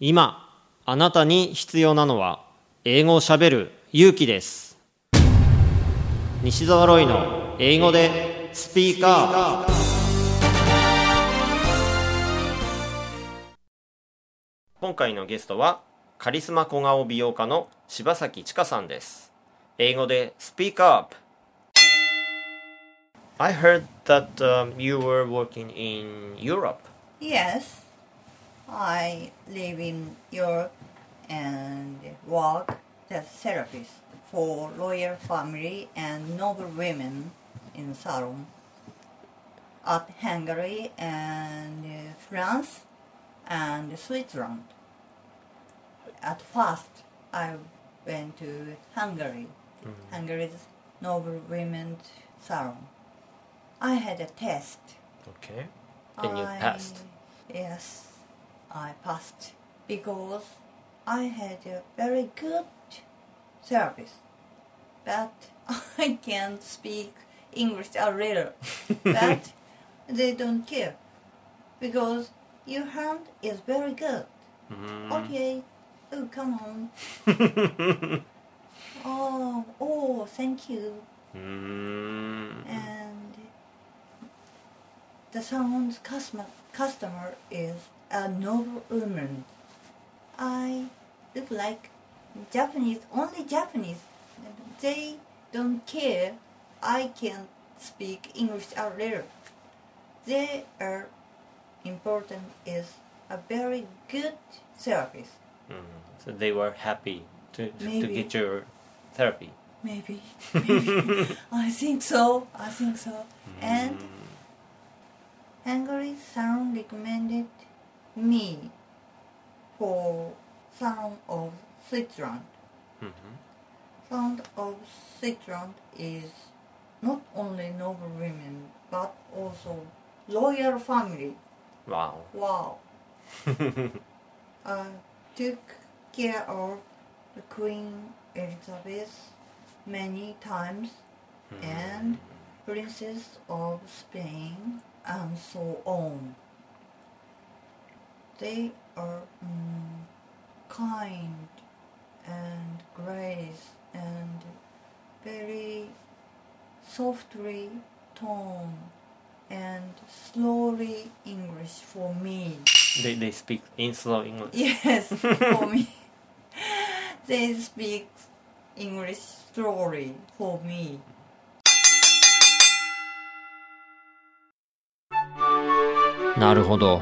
今あなたに必要なのは英語をしゃべる勇気です。西澤ロイの英語でスピーカー。今回のゲストはカリスマ小顔美容家の柴崎千佳さんです。英語でスピーカーアップ。I heard that、um, you were working in Europe. Yes, I live in Europe and work as therapist for royal family and noble women in salon at Hungary and uh, France and Switzerland. At first, I went to Hungary, Hungary's noble women's salon. I had a test. Okay and you I- passed Yes, I passed because I had a very good service, but I can't speak English a little. but they don't care because your hand is very good. Mm-hmm. Okay, oh come on. oh, oh, thank you. うーん and the salon's customer, customer is a noble woman. I look like Japanese, only Japanese. They don't care. I can speak English a little. They are important is a very good service. Mm. So they were happy to, to, to get your therapy. Maybe, maybe. I think so. I think so. And mm. Hungary sound recommended me for Salon of Switzerland. Mm-hmm. Salon of Switzerland is not only noble women but also royal family. Wow. Wow. I uh, took care of the Queen Elizabeth many times hmm. and Princess of Spain and so on They are mm, kind and grace and very softly tone and slowly English for me. They, they speak in slow English. Yes, for me. They speak English slowly for me. なるほど。